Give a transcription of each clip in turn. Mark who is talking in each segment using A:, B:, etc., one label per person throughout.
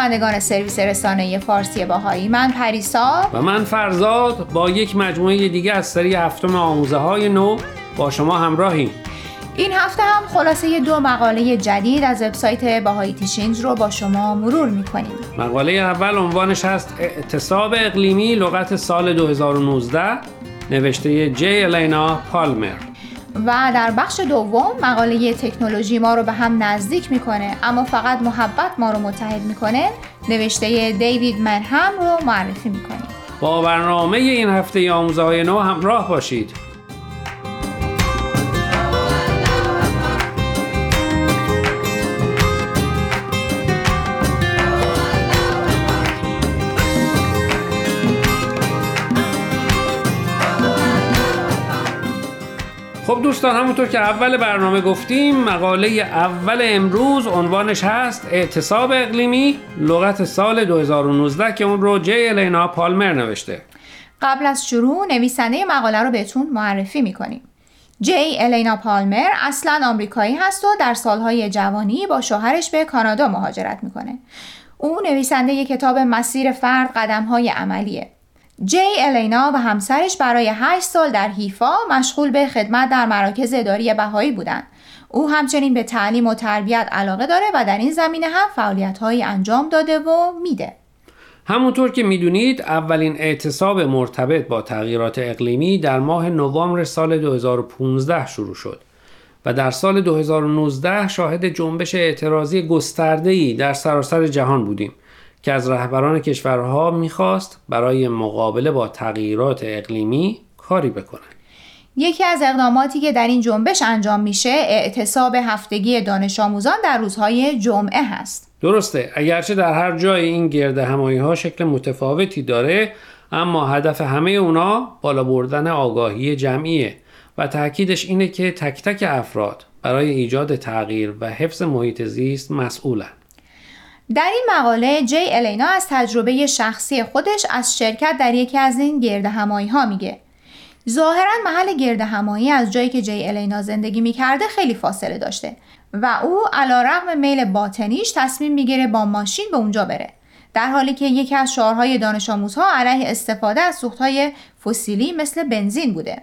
A: شنوندگان سرویس رسانه فارسی باهایی من پریسا.
B: و من فرزاد با یک مجموعه دیگه از سری هفتم آموزه های نو با شما همراهیم.
A: این هفته هم خلاصه دو مقاله جدید از وبسایت باهایی تیشینگز رو با شما مرور می‌کنیم.
B: مقاله اول عنوانش هست اعتصاب اقلیمی لغت سال 2019 نوشته جی الینا پالمر.
A: و در بخش دوم مقاله تکنولوژی ما رو به هم نزدیک می‌کنه اما فقط محبت ما رو متحد می‌کنه. نوشته دیوید منهم رو معرفی می‌کنیم.
B: با برنامه این هفته آموزه های نو همراه باشید. خب دوستان همونطور که اول برنامه گفتیم مقاله اول امروز عنوانش هست اعتصاب اقلیمی لغت سال 2019 که اون رو جی الینا پالمر نوشته.
A: قبل از شروع نویسنده مقاله رو بهتون معرفی می‌کنیم. جی الینا پالمر اصلا آمریکایی هست و در سالهای جوانی با شوهرش به کانادا مهاجرت می‌کنه. او نویسنده کتاب مسیر فرد قدمهای عملیه. جی الینا و همسرش برای 8 سال در حیفا مشغول به خدمت در مراکز اداری بهایی بودند. او همچنین به تعلیم و تربیت علاقه داره و در این زمینه هم فعالیت انجام داده و میده.
B: همونطور که می‌دونید اولین اعتصاب مرتبط با تغییرات اقلیمی در ماه نوامبر سال 2015 شروع شد و در سال 2019 شاهد جنبش اعتراضی گسترده‌ای در سراسر جهان بودیم که از رهبران کشورها می‌خواست برای مقابله با تغییرات اقلیمی کاری بکنند.
A: یکی از اقداماتی که در این جنبش انجام میشه اعتصاب هفتگی دانش آموزان در روزهای جمعه هست.
B: درسته اگرچه در هر جای این گرد همایی ها شکل متفاوتی داره اما هدف همه اونا بالا بردن آگاهی جمعیه و تاکیدش اینه که تک تک افراد برای ایجاد تغییر و حفظ محیط زیست مسئولن.
A: در این مقاله جی الینا از تجربه شخصی خودش از شرکت در یکی از این گرد همایی ها میگه. ظاهرا محل گرد همایی از جایی که جی الینا زندگی می‌کرده خیلی فاصله داشته و او علا رقم میل باطنیش تصمیم می‌گیره با ماشین به اونجا بره. در حالی که یکی از شعارهای دانش آموزها علیه استفاده از سوختهای فسیلی مثل بنزین بوده.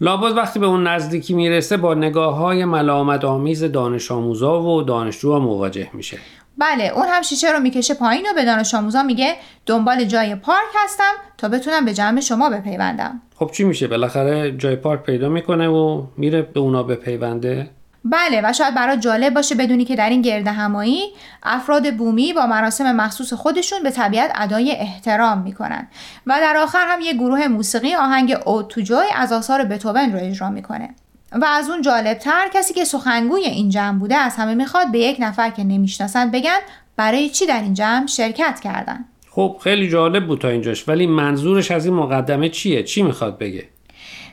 B: لابد وقتی به اون نزدیکی می‌رسه با نگاه های ملامت آمیز دانش آموزا و دانشجوها مواجه میشه.
A: بله اون هم شیشه رو می‌کشه پایین و به دانش آموزا میگه دنبال جای پارک هستم تا بتونم به جمع شما بپیوندم.
B: خب چی میشه؟ بالاخره جای پارک پیدا می‌کنه و میره به اونا بپیونده.
A: بله و شاید برای جالب باشه بدونی که در این گرد همایی افراد بومی با مراسم مخصوص خودشون به طبیعت ادای احترام می‌کنن و در آخر هم یه گروه موسیقی آهنگ اود تو جای از آثار بتوون رو اجرا می‌کنه. و از اون جالبتر کسی که سخنگوی این جمع بوده از همه می‌خواد به یک نفر که نمی‌شناسن بگن برای چی در این جمع شرکت کردن.
B: خب خیلی جالب بود تا اینجاش ولی منظورش از این مقدمه چیه؟ چی می‌خواد بگه؟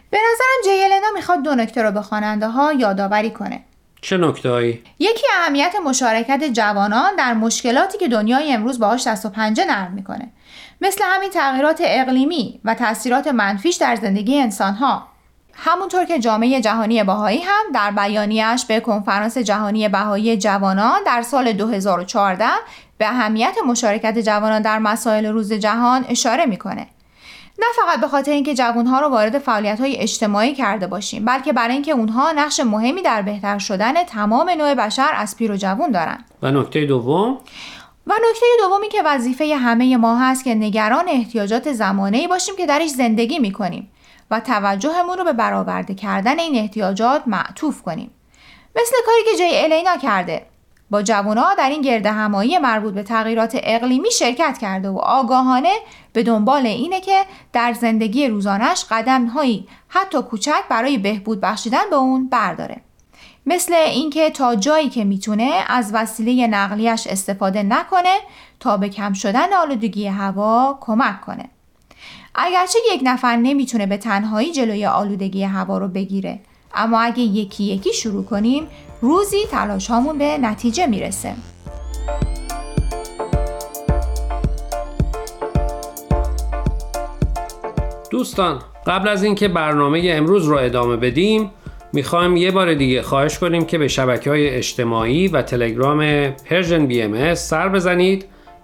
A: به نظرم جیلنا می‌خواد دو نکته رو به خواننده ها یادآوری کنه.
B: چه نکته هایی؟
A: یکی اهمیت مشارکت جوانان در مشکلاتی که دنیای امروز باهاش دست و پنجه نرم می‌کنه. مثل همین تغییرات اقلیمی و تاثیرات منفیش در زندگی انسانها. همونطور که جامعه جهانی بهایی هم در بیانیش به کنفرانس جهانی بهایی جوانان در سال 2014 به اهمیت مشارکت جوانان در مسائل روز جهان اشاره می‌کنه. نه فقط به خاطر اینکه جوانها رو وارد فعالیت های اجتماعی کرده باشیم بلکه برای اینکه اونها نقش مهمی در بهتر شدن تمام نوع بشر از پیر و جوان دارن.
B: و نکته دوم؟
A: و نکته دومی که وظیفه همه ما هست که نگران احتیاجات زمانه باشیم که درش زندگی می‌کنیم. و توجهمون رو به برآورده کردن این احتیاجات معطوف کنیم. مثل کاری که جای الینا کرده. با جوانها در این گرد همایی مربوط به تغییرات اقلیمی شرکت کرده و آگاهانه به دنبال اینه که در زندگی روزانش قدمهایی حتی کوچک برای بهبود بخشیدن به اون برداره. مثل اینکه تا جایی که می‌تونه از وسیله نقلیش استفاده نکنه تا به کم شدن آلودگی هوا کمک کنه. اگرچه یک نفر نمی‌تونه به تنهایی جلوی آلودگی هوا رو بگیره اما اگه یکی یکی شروع کنیم روزی تلاش هامون به نتیجه می‌رسه.
B: دوستان قبل از اینکه برنامه امروز رو ادامه بدیم می‌خوایم یه بار دیگه خواهش کنیم که به شبکه های اجتماعی و تلگرام Persian BM سر بزنید.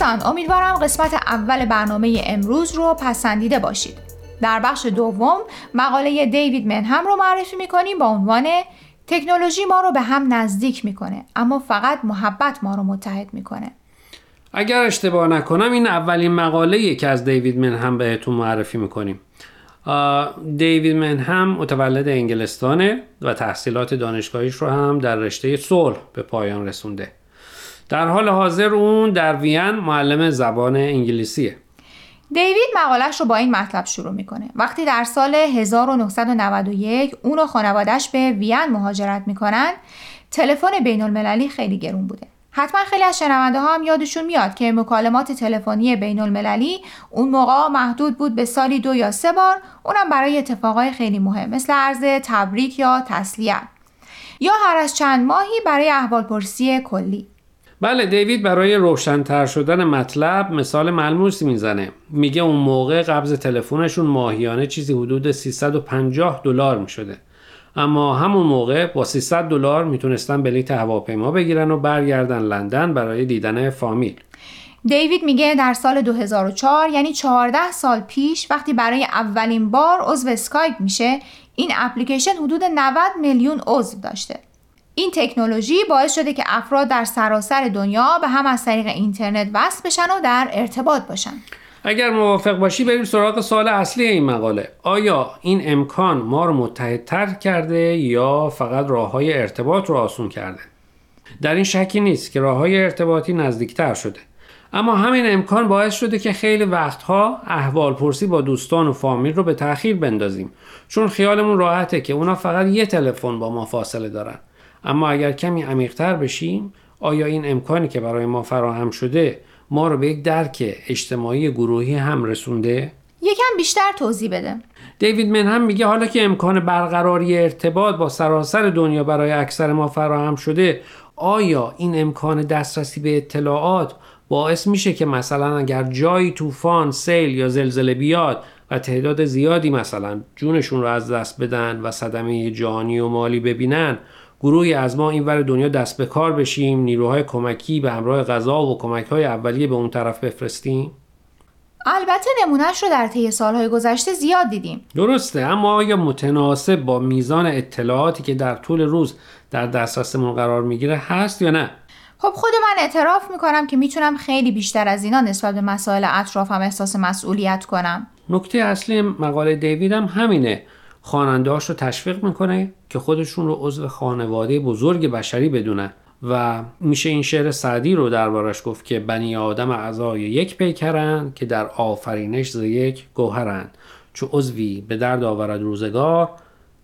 A: دوستان امیدوارم قسمت اول برنامه امروز رو پسندیده باشید. در بخش دوم مقاله دیوید منهم رو معرفی می‌کنیم با عنوان تکنولوژی ما رو به هم نزدیک می‌کنه اما فقط محبت ما رو متحد می‌کنه.
B: اگر اشتباه نکنم این اولین مقاله که از دیوید منهم بهتون معرفی می‌کنیم. دیوید منهم متولد انگلستانه و تحصیلات دانشگاهیش رو هم در رشته صلح به پایان رسونده. در حال حاضر اون در وین معلم زبان انگلیسیه.
A: دیوید مقالش رو با این مطلب شروع می‌کنه. وقتی در سال 1991 اون و خانوادش به وین مهاجرت می‌کنن تلفن بین المللی خیلی گرون بوده. حتما خیلی از شنونده ها هم یادشون میاد که مکالمات تلفنی بین المللی اون موقع محدود بود به سالی دو یا سه بار اونم برای اتفاقای خیلی مهم مثل عرض تبریک یا تسلیت. یا هر از چند ماهی برای احوالپرسی کلی.
B: بله دیوید برای روشنتر شدن مطلب مثال ملموسی می‌زنه. میگه اون موقع قبض تلفنشون ماهیانه چیزی حدود 350 دلار می‌شده. اما همون موقع با 300 دلار می‌تونستن بلیت هواپیما بگیرن و برگردن لندن برای دیدن فامیل.
A: دیوید میگه در سال 2004 یعنی 14 سال پیش وقتی برای اولین بار عضو اسکایپ میشه این اپلیکیشن حدود 90 میلیون عضو داشته. این تکنولوژی باعث شده که افراد در سراسر دنیا به هم از طریق اینترنت وصل بشن و در ارتباط باشن.
B: اگر موافق باشی بریم سراغ سوال اصلی این مقاله. آیا این امکان ما رو متحدتر کرده یا فقط راه های ارتباط رو آسون کرده؟ در این شکی نیست که راه های ارتباطی نزدیکتر شده. اما همین امکان باعث شده که خیلی وقتها احوال پرسی با دوستان و فامیل رو به تاخیر بندازیم. چون خیالمون راحته که اونا فقط یه تلفن با ما فاصله دارن. اما اگر کمی عمیقتر بشیم آیا این امکانی که برای ما فراهم شده ما رو به یک درک اجتماعی گروهی هم رسونده؟
A: یکم بیشتر توضیح بده
B: دیوید من هم میگه حالا که امکان برقراری ارتباط با سراسر دنیا برای اکثر ما فراهم شده آیا این امکان دسترسی به اطلاعات باعث میشه که مثلا اگر جایی طوفان، سیل یا زلزله بیاد و تعداد زیادی مثلا جونشون رو از دست بدن و صدمه جانی و مالی ببینن گروهی از ما این ور دنیا دست به کار بشیم نیروهای کمکی به همراه غذا و کمک های اولیه به اون طرف بفرستیم؟
A: البته نمونهش رو در طی سالهای گذشته زیاد دیدیم.
B: درسته اما آیا متناسب با میزان اطلاعاتی که در طول روز در دسترسمون قرار می‌گیره هست یا نه؟
A: خب خود من اعتراف می‌کنم که می‌تونم خیلی بیشتر از اینا نسبت به مسائل اطرافم احساس مسئولیت کنم.
B: نکته اصلی مقاله دیویدم همینه. خواننده رو تشویق می‌کنه که خودشون رو عضو خانواده بزرگ بشری بدونن و میشه این شعر سعدی رو دربارش گفت که بنی آدم اعضای یک پیکرند که در آفرینش ز یک گوهرند چو عضوی به درد آورد روزگار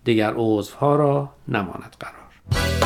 B: دیگر عضوها را نماند قرار.